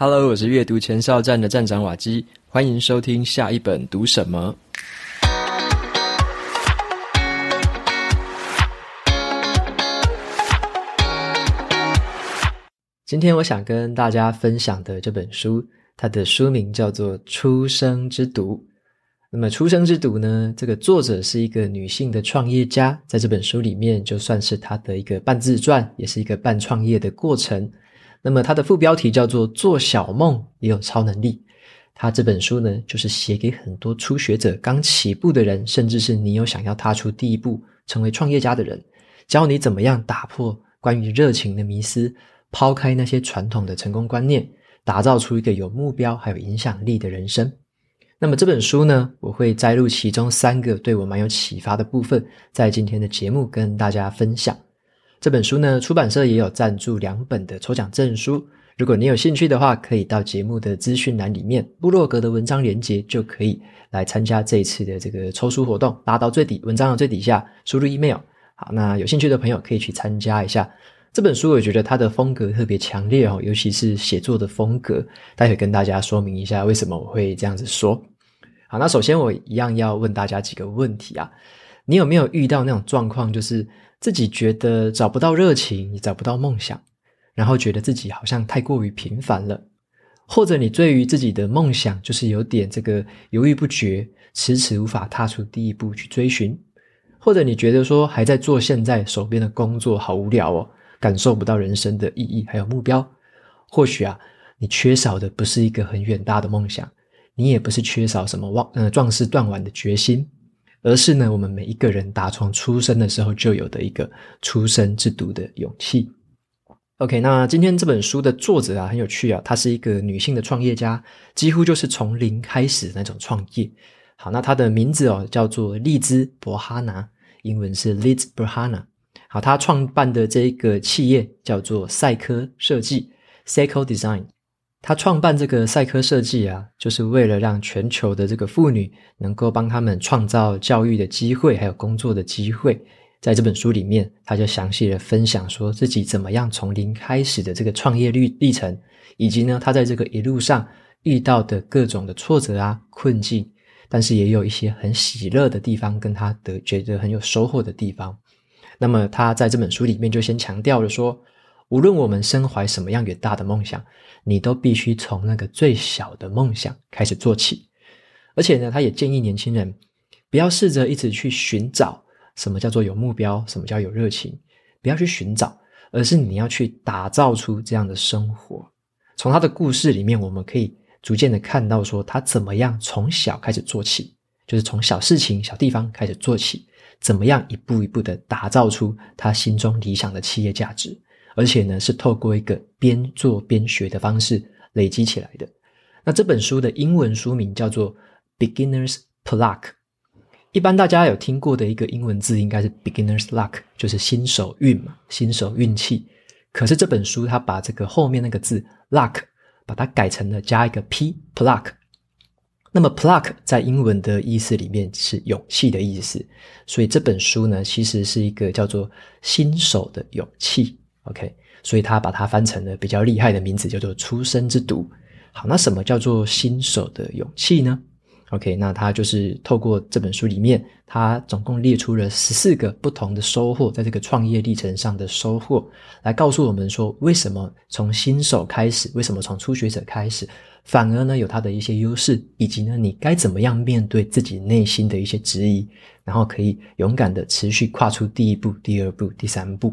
Hello，我是阅读前哨站的站长瓦基，欢迎收听下一本读什么。今天我想跟大家分享的这本书，它的书名叫做《出生之犊》。那么，《出生之犊》呢，这个作者是一个女性的创业家，在这本书里面就算是她的一个半自传，也是一个半创业的过程。那么它的副标题叫做“做小梦也有超能力”。它这本书呢，就是写给很多初学者、刚起步的人，甚至是你有想要踏出第一步成为创业家的人，教你怎么样打破关于热情的迷思，抛开那些传统的成功观念，打造出一个有目标还有影响力的人生。那么这本书呢，我会摘录其中三个对我蛮有启发的部分，在今天的节目跟大家分享。这本书呢，出版社也有赞助两本的抽奖证书。如果你有兴趣的话，可以到节目的资讯栏里面部落格的文章连接，就可以来参加这一次的这个抽书活动。拉到最底文章的最底下，输入 email。好，那有兴趣的朋友可以去参加一下。这本书我觉得它的风格特别强烈哦，尤其是写作的风格。待会跟大家说明一下为什么我会这样子说。好，那首先我一样要问大家几个问题啊。你有没有遇到那种状况，就是自己觉得找不到热情，你找不到梦想，然后觉得自己好像太过于平凡了，或者你对于自己的梦想就是有点这个犹豫不决，迟迟无法踏出第一步去追寻，或者你觉得说还在做现在手边的工作好无聊哦，感受不到人生的意义还有目标，或许啊，你缺少的不是一个很远大的梦想，你也不是缺少什么壮呃壮士断腕的决心。而是呢，我们每一个人打从出生的时候就有的一个出生之犊的勇气。OK，那今天这本书的作者啊，很有趣啊，她是一个女性的创业家，几乎就是从零开始那种创业。好，那她的名字哦叫做丽兹·伯哈纳，英文是 Liz Berhana。好，她创办的这一个企业叫做赛科设计 （Cycle Design）。他创办这个赛科设计啊，就是为了让全球的这个妇女能够帮他们创造教育的机会，还有工作的机会。在这本书里面，他就详细的分享说自己怎么样从零开始的这个创业历历程，以及呢，他在这个一路上遇到的各种的挫折啊、困境，但是也有一些很喜乐的地方，跟他的觉得很有收获的地方。那么他在这本书里面就先强调了说，无论我们身怀什么样远大的梦想，你都必须从那个最小的梦想开始做起。而且呢，他也建议年轻人不要试着一直去寻找什么叫做有目标，什么叫有热情，不要去寻找，而是你要去打造出这样的生活。从他的故事里面，我们可以逐渐的看到说他怎么样从小开始做起，就是从小事情、小地方开始做起，怎么样一步一步的打造出他心中理想的企业价值。而且呢，是透过一个边做边学的方式累积起来的。那这本书的英文书名叫做《Beginner's Pluck》，一般大家有听过的一个英文字应该是 “Beginner's Luck”，就是新手运嘛，新手运气。可是这本书它把这个后面那个字 “luck” 把它改成了加一个 “p”，“pluck”。那么 “pluck” 在英文的意思里面是勇气的意思，所以这本书呢，其实是一个叫做新手的勇气。OK，所以他把它翻成了比较厉害的名字，叫做“出生之毒”。好，那什么叫做新手的勇气呢？OK，那他就是透过这本书里面，他总共列出了十四个不同的收获，在这个创业历程上的收获，来告诉我们说，为什么从新手开始，为什么从初学者开始，反而呢有他的一些优势，以及呢你该怎么样面对自己内心的一些质疑，然后可以勇敢的持续跨出第一步、第二步、第三步。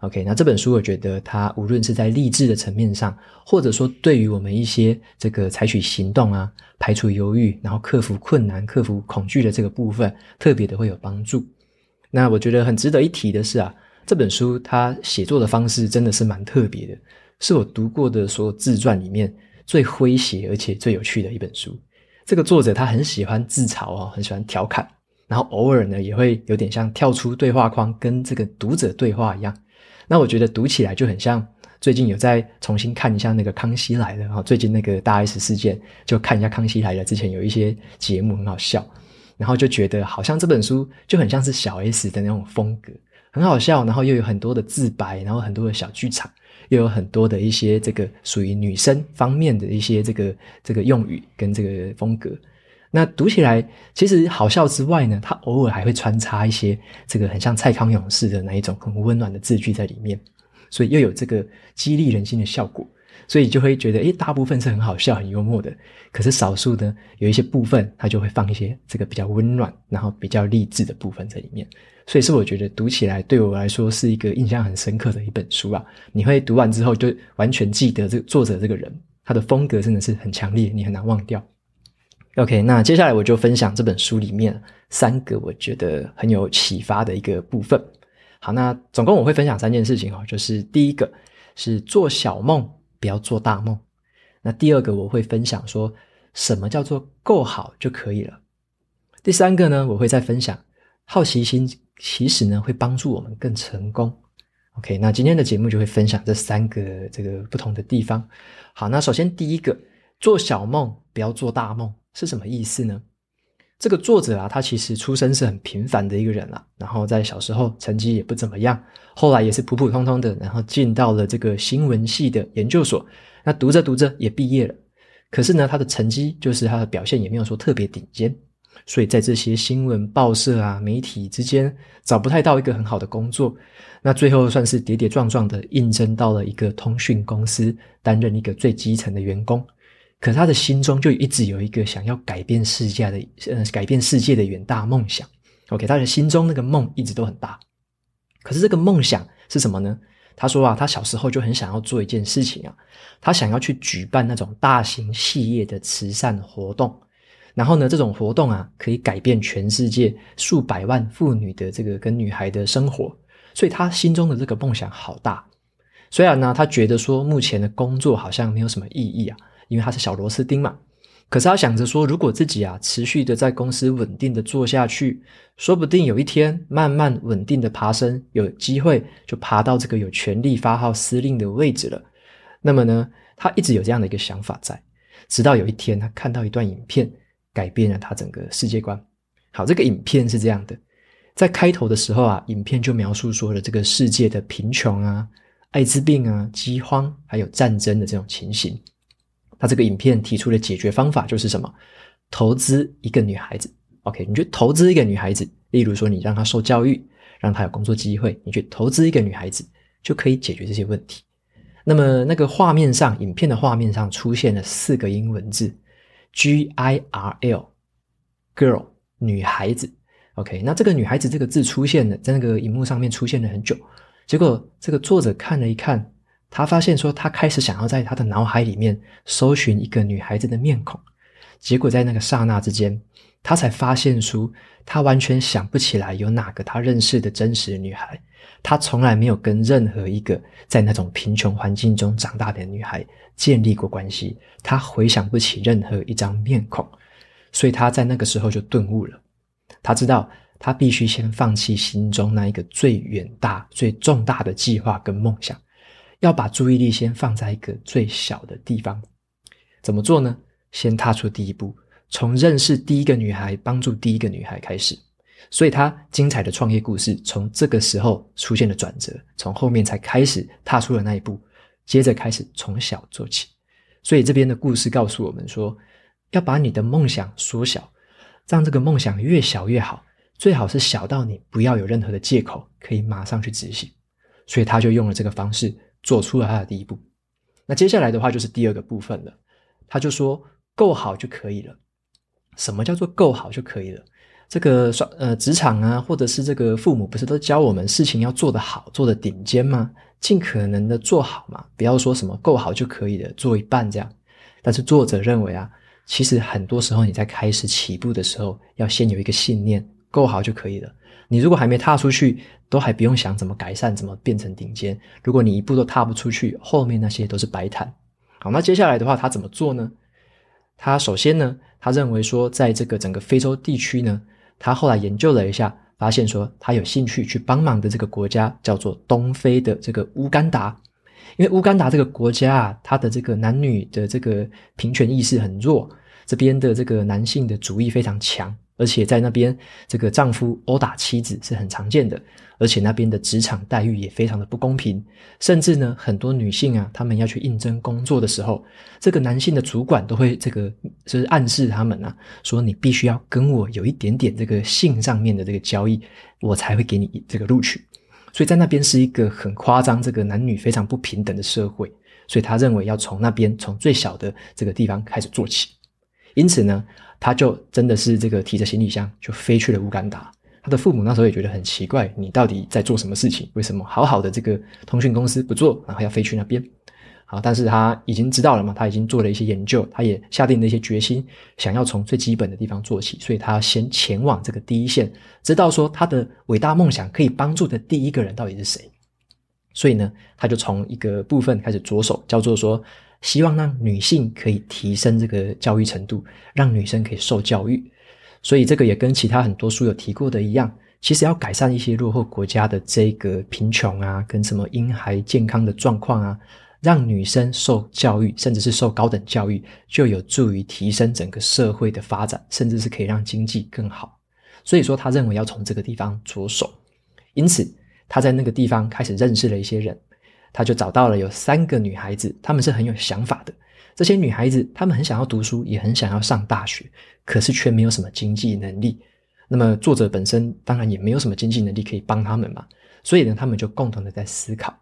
OK，那这本书我觉得它无论是在励志的层面上，或者说对于我们一些这个采取行动啊、排除犹豫，然后克服困难、克服恐惧的这个部分，特别的会有帮助。那我觉得很值得一提的是啊，这本书它写作的方式真的是蛮特别的，是我读过的所有自传里面最诙谐而且最有趣的一本书。这个作者他很喜欢自嘲啊，很喜欢调侃，然后偶尔呢也会有点像跳出对话框，跟这个读者对话一样。那我觉得读起来就很像最近有在重新看一下那个《康熙来了》哈，最近那个大 S 事件，就看一下《康熙来了》之前有一些节目很好笑，然后就觉得好像这本书就很像是小 S 的那种风格，很好笑，然后又有很多的自白，然后很多的小剧场，又有很多的一些这个属于女生方面的一些这个这个用语跟这个风格。那读起来其实好笑之外呢，它偶尔还会穿插一些这个很像蔡康永式的那一种很温暖的字句在里面，所以又有这个激励人心的效果，所以就会觉得，诶，大部分是很好笑、很幽默的，可是少数呢，有一些部分它就会放一些这个比较温暖，然后比较励志的部分在里面，所以是我觉得读起来对我来说是一个印象很深刻的一本书啊。你会读完之后就完全记得这个作者这个人，他的风格真的是很强烈，你很难忘掉。OK，那接下来我就分享这本书里面三个我觉得很有启发的一个部分。好，那总共我会分享三件事情哦，就是第一个是做小梦，不要做大梦。那第二个我会分享说什么叫做够好就可以了。第三个呢，我会再分享好奇心其实呢会帮助我们更成功。OK，那今天的节目就会分享这三个这个不同的地方。好，那首先第一个，做小梦，不要做大梦。是什么意思呢？这个作者啊，他其实出身是很平凡的一个人啊，然后在小时候成绩也不怎么样，后来也是普普通通的，然后进到了这个新闻系的研究所，那读着读着也毕业了。可是呢，他的成绩就是他的表现也没有说特别顶尖，所以在这些新闻报社啊、媒体之间找不太到一个很好的工作，那最后算是跌跌撞撞的应征到了一个通讯公司，担任一个最基层的员工。可是他的心中就一直有一个想要改变世界的，呃，改变世界的远大梦想。OK，他的心中那个梦一直都很大。可是这个梦想是什么呢？他说啊，他小时候就很想要做一件事情啊，他想要去举办那种大型系列的慈善活动。然后呢，这种活动啊，可以改变全世界数百万妇女的这个跟女孩的生活。所以他心中的这个梦想好大。虽然呢，他觉得说目前的工作好像没有什么意义啊。因为他是小螺丝钉嘛，可是他想着说，如果自己啊持续的在公司稳定的做下去，说不定有一天慢慢稳定的爬升，有机会就爬到这个有权力发号施令的位置了。那么呢，他一直有这样的一个想法在，直到有一天他看到一段影片，改变了他整个世界观。好，这个影片是这样的，在开头的时候啊，影片就描述说了这个世界的贫穷啊、艾滋病啊、饥荒还有战争的这种情形。他这个影片提出的解决方法就是什么？投资一个女孩子。OK，你去投资一个女孩子，例如说你让她受教育，让她有工作机会，你去投资一个女孩子，就可以解决这些问题。那么那个画面上，影片的画面上出现了四个英文字：G I R L，girl，女孩子。OK，那这个女孩子这个字出现了，在那个荧幕上面出现了很久，结果这个作者看了一看。他发现说，他开始想要在他的脑海里面搜寻一个女孩子的面孔，结果在那个刹那之间，他才发现出他完全想不起来有哪个他认识的真实女孩，他从来没有跟任何一个在那种贫穷环境中长大的女孩建立过关系，他回想不起任何一张面孔，所以他在那个时候就顿悟了，他知道他必须先放弃心中那一个最远大、最重大的计划跟梦想。要把注意力先放在一个最小的地方，怎么做呢？先踏出第一步，从认识第一个女孩、帮助第一个女孩开始。所以，他精彩的创业故事从这个时候出现了转折，从后面才开始踏出了那一步，接着开始从小做起。所以，这边的故事告诉我们说，要把你的梦想缩小，让这个梦想越小越好，最好是小到你不要有任何的借口，可以马上去执行。所以，他就用了这个方式。做出了他的第一步，那接下来的话就是第二个部分了。他就说够好就可以了。什么叫做够好就可以了？这个说呃，职场啊，或者是这个父母不是都教我们事情要做得好，做得顶尖吗？尽可能的做好嘛，不要说什么够好就可以了，做一半这样。但是作者认为啊，其实很多时候你在开始起步的时候，要先有一个信念，够好就可以了。你如果还没踏出去，都还不用想怎么改善，怎么变成顶尖。如果你一步都踏不出去，后面那些都是白谈。好，那接下来的话，他怎么做呢？他首先呢，他认为说，在这个整个非洲地区呢，他后来研究了一下，发现说他有兴趣去帮忙的这个国家叫做东非的这个乌干达，因为乌干达这个国家啊，它的这个男女的这个平权意识很弱，这边的这个男性的主义非常强。而且在那边，这个丈夫殴打妻子是很常见的，而且那边的职场待遇也非常的不公平，甚至呢，很多女性啊，她们要去应征工作的时候，这个男性的主管都会这个就是暗示他们啊，说你必须要跟我有一点点这个性上面的这个交易，我才会给你这个录取。所以在那边是一个很夸张，这个男女非常不平等的社会，所以他认为要从那边从最小的这个地方开始做起，因此呢。他就真的是这个提着行李箱就飞去了乌干达。他的父母那时候也觉得很奇怪，你到底在做什么事情？为什么好好的这个通讯公司不做，然后要飞去那边？好，但是他已经知道了嘛，他已经做了一些研究，他也下定了一些决心，想要从最基本的地方做起，所以他先前往这个第一线，知道说他的伟大梦想可以帮助的第一个人到底是谁。所以呢，他就从一个部分开始着手，叫做说。希望让女性可以提升这个教育程度，让女生可以受教育。所以这个也跟其他很多书有提过的一样，其实要改善一些落后国家的这个贫穷啊，跟什么婴孩健康的状况啊，让女生受教育，甚至是受高等教育，就有助于提升整个社会的发展，甚至是可以让经济更好。所以说，他认为要从这个地方着手。因此，他在那个地方开始认识了一些人。他就找到了有三个女孩子，她们是很有想法的。这些女孩子，她们很想要读书，也很想要上大学，可是却没有什么经济能力。那么作者本身当然也没有什么经济能力可以帮他们嘛。所以呢，他们就共同的在思考。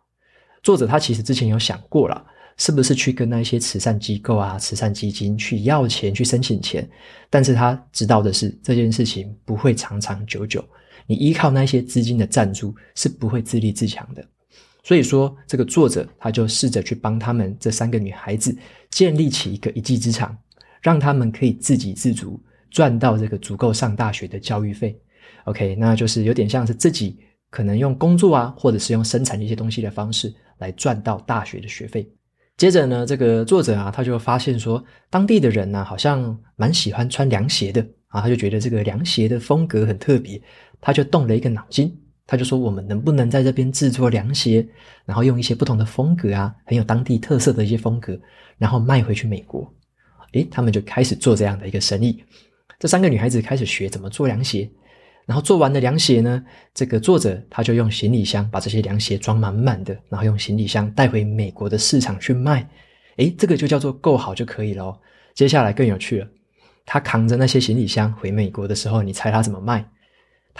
作者他其实之前有想过了，是不是去跟那些慈善机构啊、慈善基金去要钱、去申请钱？但是他知道的是，这件事情不会长长久久。你依靠那些资金的赞助，是不会自立自强的。所以说，这个作者他就试着去帮他们这三个女孩子建立起一个一技之长，让他们可以自给自足，赚到这个足够上大学的教育费。OK，那就是有点像是自己可能用工作啊，或者是用生产一些东西的方式来赚到大学的学费。接着呢，这个作者啊，他就发现说，当地的人呢，好像蛮喜欢穿凉鞋的啊，他就觉得这个凉鞋的风格很特别，他就动了一个脑筋。他就说：“我们能不能在这边制作凉鞋，然后用一些不同的风格啊，很有当地特色的一些风格，然后卖回去美国？”诶，他们就开始做这样的一个生意。这三个女孩子开始学怎么做凉鞋，然后做完了凉鞋呢，这个作者他就用行李箱把这些凉鞋装满满的，然后用行李箱带回美国的市场去卖。诶，这个就叫做够好就可以了。接下来更有趣了，他扛着那些行李箱回美国的时候，你猜他怎么卖？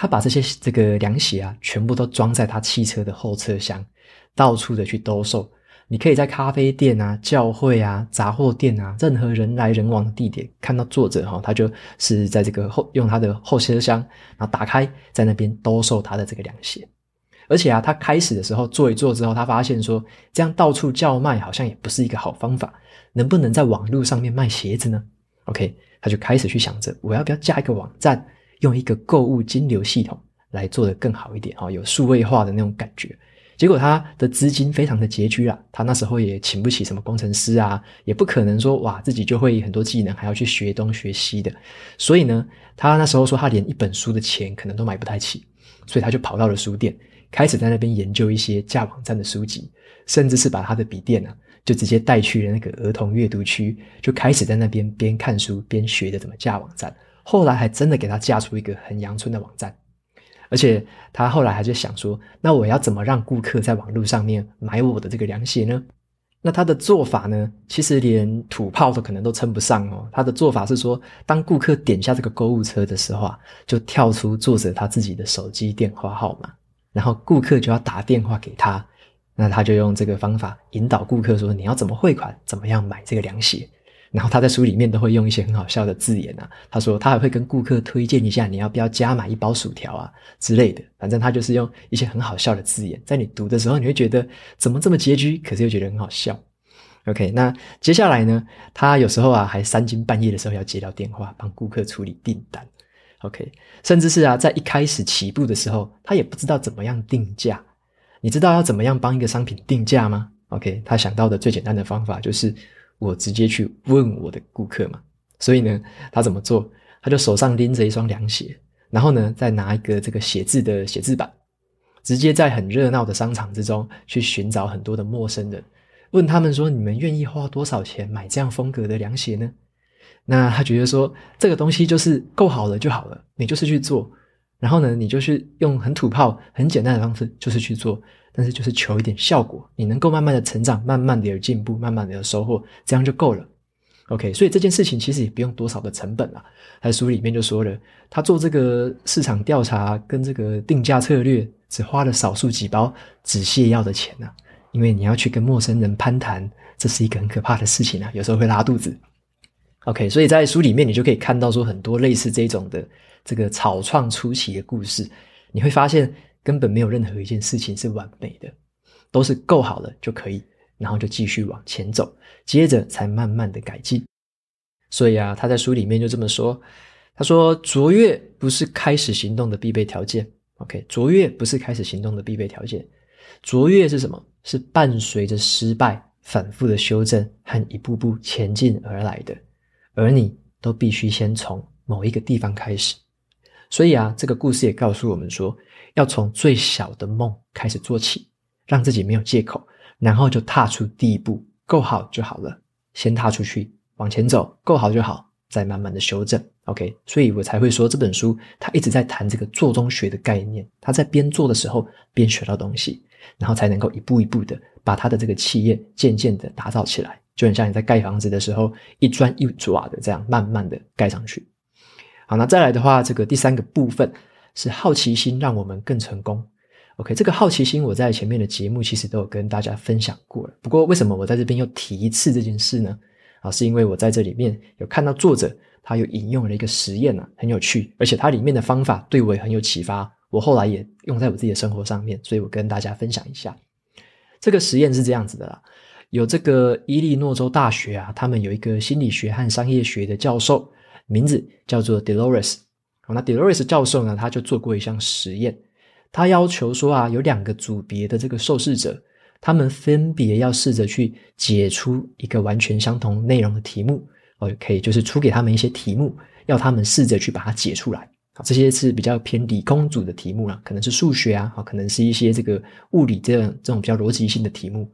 他把这些这个凉鞋啊，全部都装在他汽车的后车厢，到处的去兜售。你可以在咖啡店啊、教会啊、杂货店啊，任何人来人往的地点，看到作者哈，他就是在这个后用他的后车厢，然后打开，在那边兜售他的这个凉鞋。而且啊，他开始的时候做一做之后，他发现说，这样到处叫卖好像也不是一个好方法，能不能在网络上面卖鞋子呢？OK，他就开始去想着，我要不要加一个网站？用一个购物金流系统来做得更好一点啊，有数位化的那种感觉。结果他的资金非常的拮据啊，他那时候也请不起什么工程师啊，也不可能说哇自己就会很多技能，还要去学东学西的。所以呢，他那时候说他连一本书的钱可能都买不太起，所以他就跑到了书店，开始在那边研究一些架网站的书籍，甚至是把他的笔电啊，就直接带去了那个儿童阅读区，就开始在那边边看书边学着怎么架网站。后来还真的给他架出一个很阳春的网站，而且他后来还在想说，那我要怎么让顾客在网络上面买我的这个凉鞋呢？那他的做法呢，其实连土炮都可能都称不上哦。他的做法是说，当顾客点下这个购物车的时候啊，就跳出作者他自己的手机电话号码，然后顾客就要打电话给他，那他就用这个方法引导顾客说，你要怎么汇款，怎么样买这个凉鞋。然后他在书里面都会用一些很好笑的字眼啊，他说他还会跟顾客推荐一下你要不要加买一包薯条啊之类的，反正他就是用一些很好笑的字眼，在你读的时候你会觉得怎么这么拮据，可是又觉得很好笑。OK，那接下来呢，他有时候啊还三更半夜的时候要接到电话帮顾客处理订单。OK，甚至是啊在一开始起步的时候，他也不知道怎么样定价。你知道要怎么样帮一个商品定价吗？OK，他想到的最简单的方法就是。我直接去问我的顾客嘛，所以呢，他怎么做？他就手上拎着一双凉鞋，然后呢，再拿一个这个写字的写字板，直接在很热闹的商场之中去寻找很多的陌生人，问他们说：“你们愿意花多少钱买这样风格的凉鞋呢？”那他觉得说这个东西就是够好了就好了，你就是去做，然后呢，你就是用很土炮、很简单的方式就是去做，但是就是求一点效果，你能够慢慢的成长，慢慢的有进步，慢慢的有收获，这样就够了。OK，所以这件事情其实也不用多少的成本啊。他书里面就说了，他做这个市场调查跟这个定价策略，只花了少数几包止泻药的钱啊。因为你要去跟陌生人攀谈，这是一个很可怕的事情啊，有时候会拉肚子。OK，所以在书里面你就可以看到说很多类似这种的这个草创初期的故事，你会发现根本没有任何一件事情是完美的，都是够好了就可以。然后就继续往前走，接着才慢慢的改进。所以啊，他在书里面就这么说：“他说卓越不是开始行动的必备条件。OK，卓越不是开始行动的必备条件。卓越是什么？是伴随着失败、反复的修正和一步步前进而来的。而你都必须先从某一个地方开始。所以啊，这个故事也告诉我们说，要从最小的梦开始做起，让自己没有借口。”然后就踏出第一步，够好就好了。先踏出去，往前走，够好就好，再慢慢的修正。OK，所以我才会说这本书它一直在谈这个做中学的概念。他在边做的时候边学到东西，然后才能够一步一步的把他的这个企业渐渐的打造起来，就很像你在盖房子的时候一砖一瓦的这样慢慢的盖上去。好，那再来的话，这个第三个部分是好奇心让我们更成功。OK，这个好奇心我在前面的节目其实都有跟大家分享过了。不过为什么我在这边又提一次这件事呢？啊，是因为我在这里面有看到作者他有引用了一个实验啊，很有趣，而且它里面的方法对我也很有启发。我后来也用在我自己的生活上面，所以我跟大家分享一下。这个实验是这样子的啦，有这个伊利诺州大学啊，他们有一个心理学和商业学的教授，名字叫做 Delores。好，那 Delores 教授呢，他就做过一项实验。他要求说啊，有两个组别的这个受试者，他们分别要试着去解出一个完全相同内容的题目。OK，就是出给他们一些题目，要他们试着去把它解出来。啊，这些是比较偏理工组的题目啦，可能是数学啊，可能是一些这个物理这样这种比较逻辑性的题目。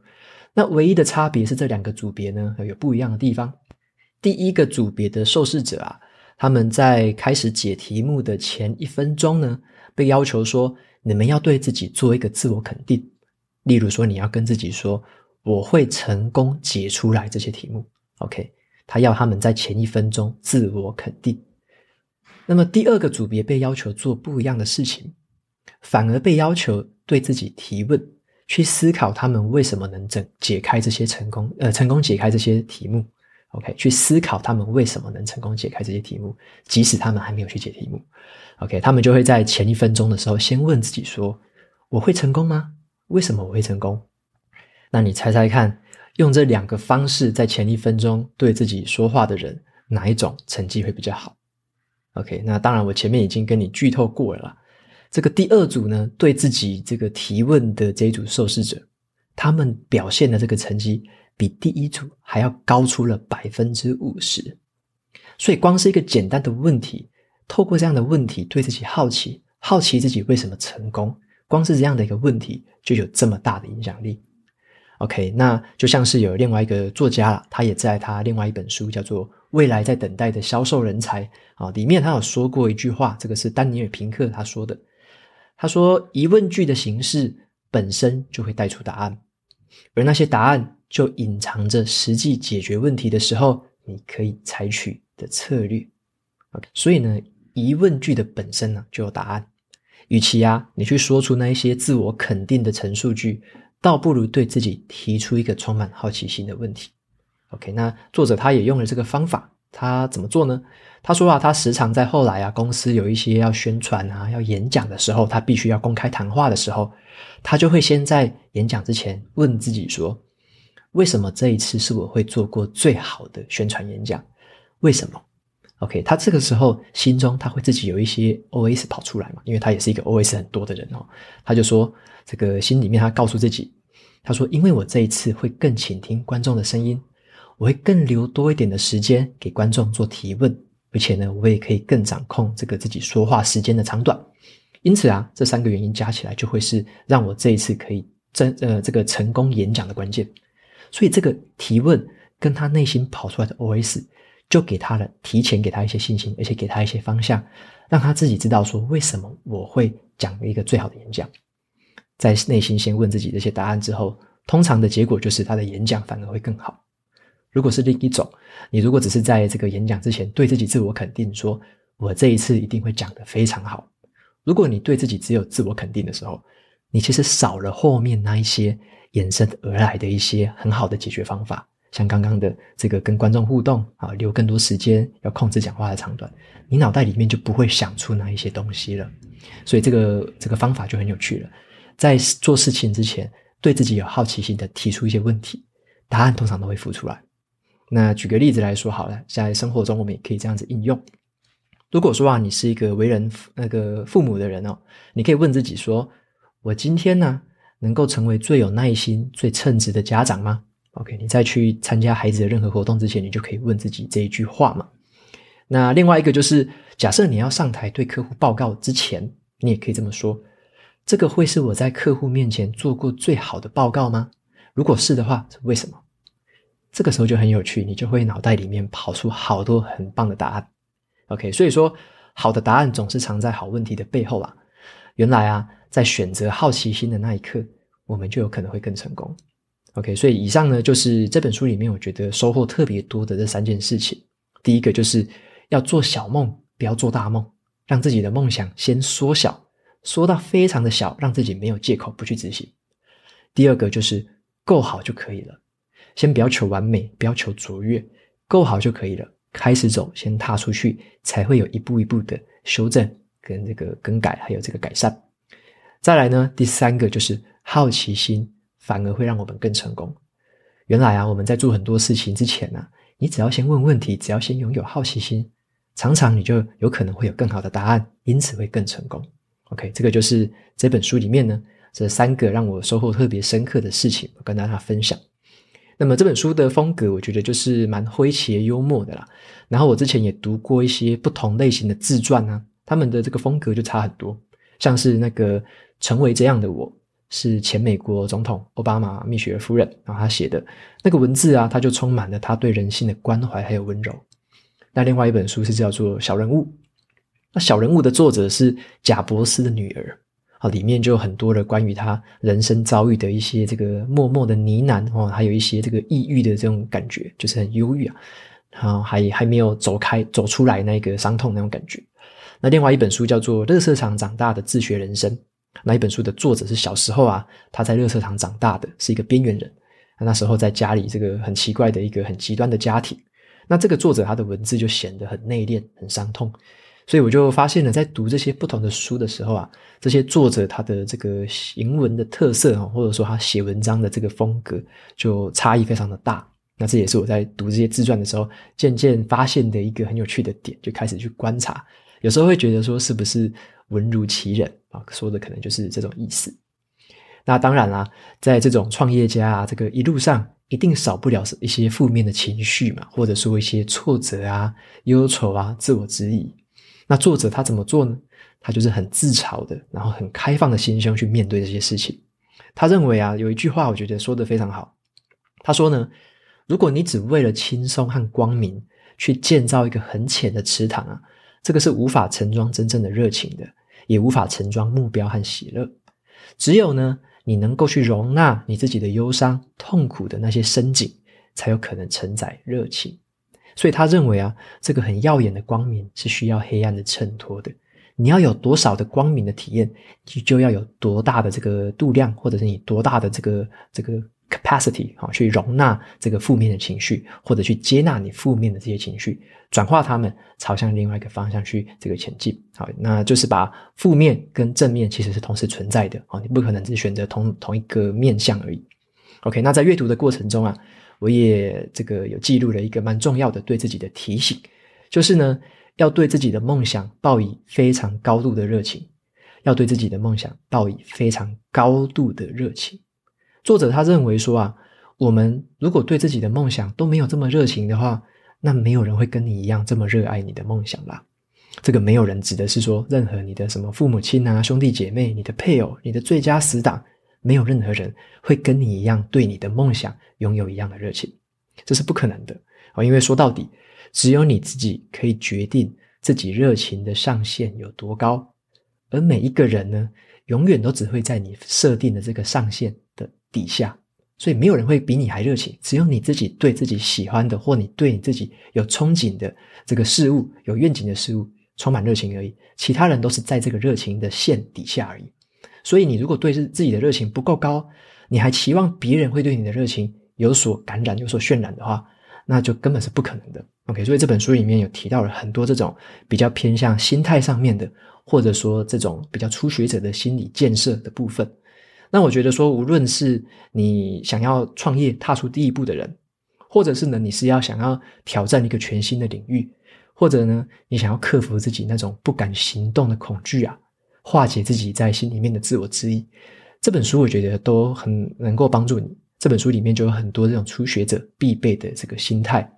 那唯一的差别是这两个组别呢，有不一样的地方。第一个组别的受试者啊，他们在开始解题目的前一分钟呢，被要求说。你们要对自己做一个自我肯定，例如说，你要跟自己说：“我会成功解出来这些题目。” OK，他要他们在前一分钟自我肯定。那么第二个组别被要求做不一样的事情，反而被要求对自己提问，去思考他们为什么能整解开这些成功，呃，成功解开这些题目。OK，去思考他们为什么能成功解开这些题目，即使他们还没有去解题目。OK，他们就会在前一分钟的时候先问自己说：“我会成功吗？为什么我会成功？”那你猜猜看，用这两个方式在前一分钟对自己说话的人，哪一种成绩会比较好？OK，那当然我前面已经跟你剧透过了啦。这个第二组呢，对自己这个提问的这一组受试者，他们表现的这个成绩比第一组还要高出了百分之五十。所以光是一个简单的问题。透过这样的问题，对自己好奇，好奇自己为什么成功，光是这样的一个问题就有这么大的影响力。OK，那就像是有另外一个作家了，他也在他另外一本书叫做《未来在等待的销售人才》啊，里面他有说过一句话，这个是丹尼尔·平克他说的，他说疑问句的形式本身就会带出答案，而那些答案就隐藏着实际解决问题的时候你可以采取的策略。OK，所以呢。疑问句的本身呢，就有答案。与其啊，你去说出那一些自我肯定的陈述句，倒不如对自己提出一个充满好奇心的问题。OK，那作者他也用了这个方法，他怎么做呢？他说啊，他时常在后来啊，公司有一些要宣传啊、要演讲的时候，他必须要公开谈话的时候，他就会先在演讲之前问自己说：为什么这一次是我会做过最好的宣传演讲？为什么？OK，他这个时候心中他会自己有一些 OS 跑出来嘛，因为他也是一个 OS 很多的人哦。他就说，这个心里面他告诉自己，他说：“因为我这一次会更倾听观众的声音，我会更留多一点的时间给观众做提问，而且呢，我也可以更掌控这个自己说话时间的长短。因此啊，这三个原因加起来就会是让我这一次可以真呃这个成功演讲的关键。所以这个提问跟他内心跑出来的 OS。”就给他了，提前给他一些信心，而且给他一些方向，让他自己知道说为什么我会讲一个最好的演讲。在内心先问自己这些答案之后，通常的结果就是他的演讲反而会更好。如果是另一种，你如果只是在这个演讲之前对自己自我肯定说，我这一次一定会讲得非常好。如果你对自己只有自我肯定的时候，你其实少了后面那一些衍生而来的一些很好的解决方法，像刚刚的这个跟观众互动啊，留更多时间，要控制讲话的长短，你脑袋里面就不会想出那一些东西了。所以这个这个方法就很有趣了，在做事情之前，对自己有好奇心的提出一些问题，答案通常都会浮出来。那举个例子来说好了，在生活中我们也可以这样子应用。如果说啊，你是一个为人那个父母的人哦，你可以问自己说：我今天呢，能够成为最有耐心、最称职的家长吗？OK，你在去参加孩子的任何活动之前，你就可以问自己这一句话嘛。那另外一个就是，假设你要上台对客户报告之前，你也可以这么说：这个会是我在客户面前做过最好的报告吗？如果是的话，是为什么？这个时候就很有趣，你就会脑袋里面跑出好多很棒的答案。OK，所以说好的答案总是藏在好问题的背后啊。原来啊，在选择好奇心的那一刻，我们就有可能会更成功。OK，所以以上呢，就是这本书里面我觉得收获特别多的这三件事情。第一个就是要做小梦，不要做大梦，让自己的梦想先缩小，缩到非常的小，让自己没有借口不去执行。第二个就是够好就可以了。先不要求完美，不要求卓越，够好就可以了。开始走，先踏出去，才会有一步一步的修正跟这个更改，还有这个改善。再来呢，第三个就是好奇心，反而会让我们更成功。原来啊，我们在做很多事情之前呢、你只要先问问题，只要先拥有好奇心，常常你就有可能会有更好的答案，因此会更成功。OK，这个就是这本书里面呢，这三个让我收获特别深刻的事情，我跟大家分享。那么这本书的风格，我觉得就是蛮诙谐幽默的啦。然后我之前也读过一些不同类型的自传啊，他们的这个风格就差很多。像是那个《成为这样的我》，是前美国总统奥巴马蜜雪儿夫人，然后他写的那个文字啊，他就充满了他对人性的关怀还有温柔。那另外一本书是叫做《小人物》，那《小人物》的作者是贾伯斯的女儿。啊，里面就有很多的关于他人生遭遇的一些这个默默的呢喃哦，还有一些这个抑郁的这种感觉，就是很忧郁啊，然后还还没有走开走出来那个伤痛那种感觉。那另外一本书叫做《乐色场长大的自学人生》，那一本书的作者是小时候啊，他在垃圾场长大的，是一个边缘人。那时候在家里这个很奇怪的一个很极端的家庭，那这个作者他的文字就显得很内敛、很伤痛。所以我就发现了，在读这些不同的书的时候啊，这些作者他的这个行文的特色啊，或者说他写文章的这个风格，就差异非常的大。那这也是我在读这些自传的时候，渐渐发现的一个很有趣的点，就开始去观察。有时候会觉得说，是不是文如其人啊？说的可能就是这种意思。那当然啦，在这种创业家啊，这个一路上一定少不了一些负面的情绪嘛，或者说一些挫折啊、忧愁啊、自我质疑。那作者他怎么做呢？他就是很自嘲的，然后很开放的心胸去面对这些事情。他认为啊，有一句话我觉得说得非常好。他说呢，如果你只为了轻松和光明去建造一个很浅的池塘啊，这个是无法盛装真正的热情的，也无法盛装目标和喜乐。只有呢，你能够去容纳你自己的忧伤、痛苦的那些深井，才有可能承载热情。所以他认为啊，这个很耀眼的光明是需要黑暗的衬托的。你要有多少的光明的体验，你就要有多大的这个度量，或者是你多大的这个这个 capacity 啊，去容纳这个负面的情绪，或者去接纳你负面的这些情绪，转化它们朝向另外一个方向去这个前进。好，那就是把负面跟正面其实是同时存在的啊，你不可能只选择同同一个面向而已。OK，那在阅读的过程中啊。我也这个有记录了一个蛮重要的对自己的提醒，就是呢，要对自己的梦想抱以非常高度的热情，要对自己的梦想抱以非常高度的热情。作者他认为说啊，我们如果对自己的梦想都没有这么热情的话，那没有人会跟你一样这么热爱你的梦想啦。这个没有人指的是说任何你的什么父母亲啊、兄弟姐妹、你的配偶、你的最佳死党。没有任何人会跟你一样对你的梦想拥有一样的热情，这是不可能的啊！因为说到底，只有你自己可以决定自己热情的上限有多高，而每一个人呢，永远都只会在你设定的这个上限底下。所以没有人会比你还热情，只有你自己对自己喜欢的，或你对你自己有憧憬的这个事物、有愿景的事物充满热情而已。其他人都是在这个热情的线底下而已。所以你如果对自自己的热情不够高，你还期望别人会对你的热情有所感染、有所渲染的话，那就根本是不可能的。OK，所以这本书里面有提到了很多这种比较偏向心态上面的，或者说这种比较初学者的心理建设的部分。那我觉得说，无论是你想要创业踏出第一步的人，或者是呢，你是要想要挑战一个全新的领域，或者呢，你想要克服自己那种不敢行动的恐惧啊，化解自己在心里面的自我质疑，这本书我觉得都很能够帮助你。这本书里面就有很多这种初学者必备的这个心态，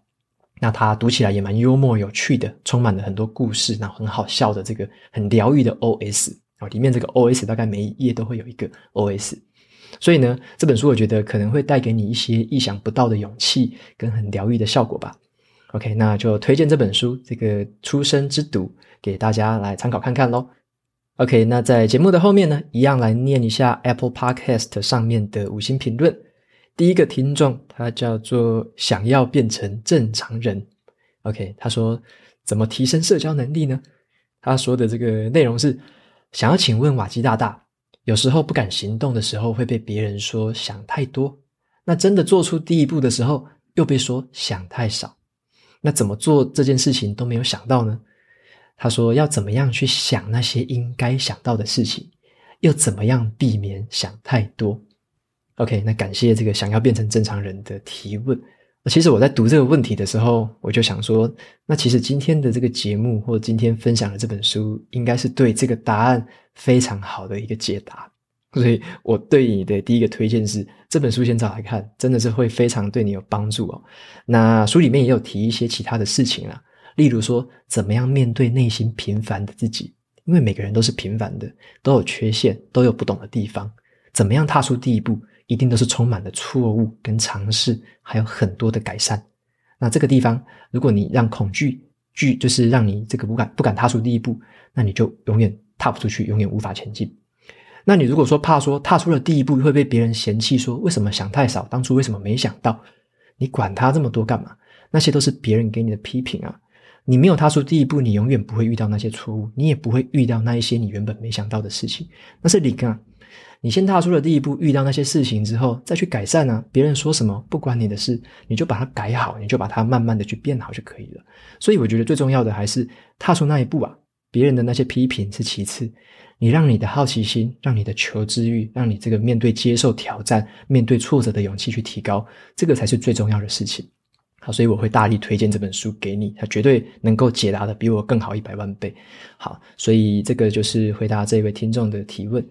那它读起来也蛮幽默有趣的，充满了很多故事，然后很好笑的这个很疗愈的 OS。啊，里面这个 OS 大概每一页都会有一个 OS，所以呢，这本书我觉得可能会带给你一些意想不到的勇气跟很疗愈的效果吧。OK，那就推荐这本书《这个出生之犊》给大家来参考看看喽。OK，那在节目的后面呢，一样来念一下 Apple Podcast 上面的五星评论。第一个听众他叫做想要变成正常人。OK，他说怎么提升社交能力呢？他说的这个内容是。想要请问瓦基大大，有时候不敢行动的时候会被别人说想太多，那真的做出第一步的时候又被说想太少，那怎么做这件事情都没有想到呢？他说要怎么样去想那些应该想到的事情，又怎么样避免想太多？OK，那感谢这个想要变成正常人的提问。其实我在读这个问题的时候，我就想说，那其实今天的这个节目或今天分享的这本书，应该是对这个答案非常好的一个解答。所以我对你的第一个推荐是这本书，先找来看，真的是会非常对你有帮助哦。那书里面也有提一些其他的事情啦，例如说怎么样面对内心平凡的自己，因为每个人都是平凡的，都有缺陷，都有不懂的地方，怎么样踏出第一步？一定都是充满了错误跟尝试，还有很多的改善。那这个地方，如果你让恐惧惧，就是让你这个不敢不敢踏出第一步，那你就永远踏不出去，永远无法前进。那你如果说怕说踏出了第一步会被别人嫌弃，说为什么想太少，当初为什么没想到？你管他这么多干嘛？那些都是别人给你的批评啊。你没有踏出第一步，你永远不会遇到那些错误，你也不会遇到那一些你原本没想到的事情。那是你啊。你先踏出了第一步，遇到那些事情之后，再去改善啊。别人说什么不关你的事，你就把它改好，你就把它慢慢的去变好就可以了。所以我觉得最重要的还是踏出那一步啊。别人的那些批评是其次，你让你的好奇心，让你的求知欲，让你这个面对接受挑战、面对挫折的勇气去提高，这个才是最重要的事情。好，所以我会大力推荐这本书给你，它绝对能够解答的比我更好一百万倍。好，所以这个就是回答这位听众的提问。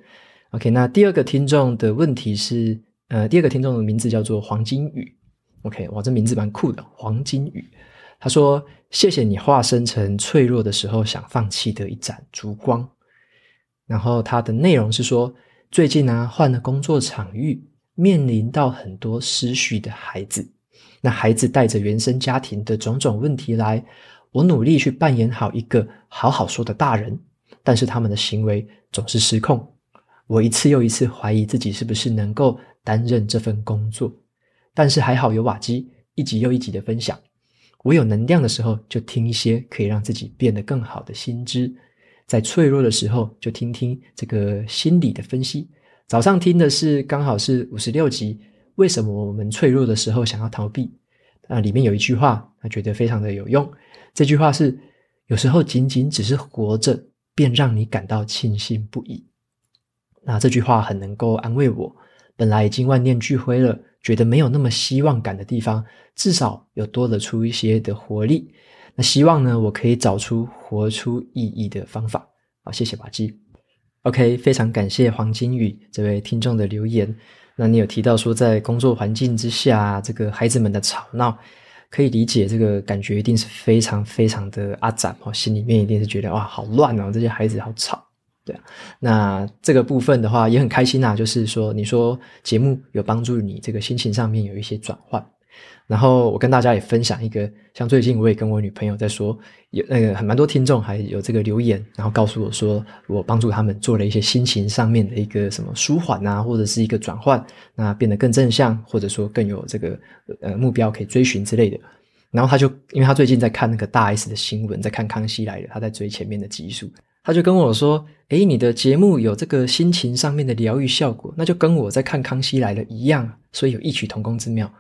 OK，那第二个听众的问题是，呃，第二个听众的名字叫做黄金宇。OK，哇，这名字蛮酷的，黄金宇。他说：“谢谢你化身成脆弱的时候想放弃的一盏烛光。”然后他的内容是说，最近呢、换了工作场域，面临到很多失序的孩子。那孩子带着原生家庭的种种问题来，我努力去扮演好一个好好说的大人，但是他们的行为总是失控。我一次又一次怀疑自己是不是能够担任这份工作，但是还好有瓦基一集又一集的分享。我有能量的时候就听一些可以让自己变得更好的新知，在脆弱的时候就听听这个心理的分析。早上听的是刚好是五十六集，为什么我们脆弱的时候想要逃避？那里面有一句话，他觉得非常的有用。这句话是：有时候仅仅只是活着，便让你感到庆幸不已。那这句话很能够安慰我，本来已经万念俱灰了，觉得没有那么希望感的地方，至少有多了出一些的活力。那希望呢，我可以找出活出意义的方法。好，谢谢瓦基。OK，非常感谢黄金宇这位听众的留言。那你有提到说，在工作环境之下，这个孩子们的吵闹，可以理解，这个感觉一定是非常非常的阿展哦，心里面一定是觉得哇，好乱哦，这些孩子好吵。对啊，那这个部分的话也很开心啊，就是说，你说节目有帮助你这个心情上面有一些转换。然后我跟大家也分享一个，像最近我也跟我女朋友在说，有那个很蛮多听众还有这个留言，然后告诉我说，我帮助他们做了一些心情上面的一个什么舒缓啊，或者是一个转换，那变得更正向，或者说更有这个呃目标可以追寻之类的。然后他就因为他最近在看那个大 S 的新闻，在看《康熙来了》，他在追前面的集数，他就跟我说：“诶，你的节目有这个心情上面的疗愈效果，那就跟我在看《康熙来了》一样，所以有异曲同工之妙。”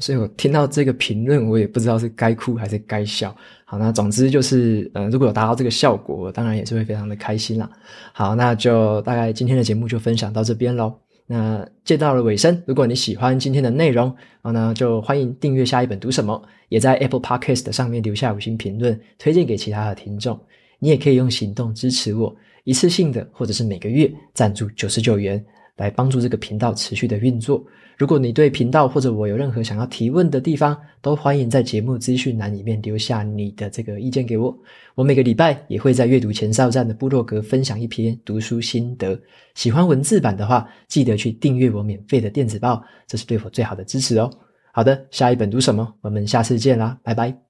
所以我听到这个评论，我也不知道是该哭还是该笑。好，那总之就是，嗯，如果有达到这个效果，我当然也是会非常的开心啦。好，那就大概今天的节目就分享到这边喽。那接到了尾声，如果你喜欢今天的内容，好，那就欢迎订阅下一本读什么，也在 Apple Podcast 上面留下五星评论，推荐给其他的听众。你也可以用行动支持我，一次性的或者是每个月赞助九十九元，来帮助这个频道持续的运作。如果你对频道或者我有任何想要提问的地方，都欢迎在节目资讯栏里面留下你的这个意见给我。我每个礼拜也会在阅读前哨站的部落格分享一篇读书心得。喜欢文字版的话，记得去订阅我免费的电子报，这是对我最好的支持哦。好的，下一本读什么？我们下次见啦，拜拜。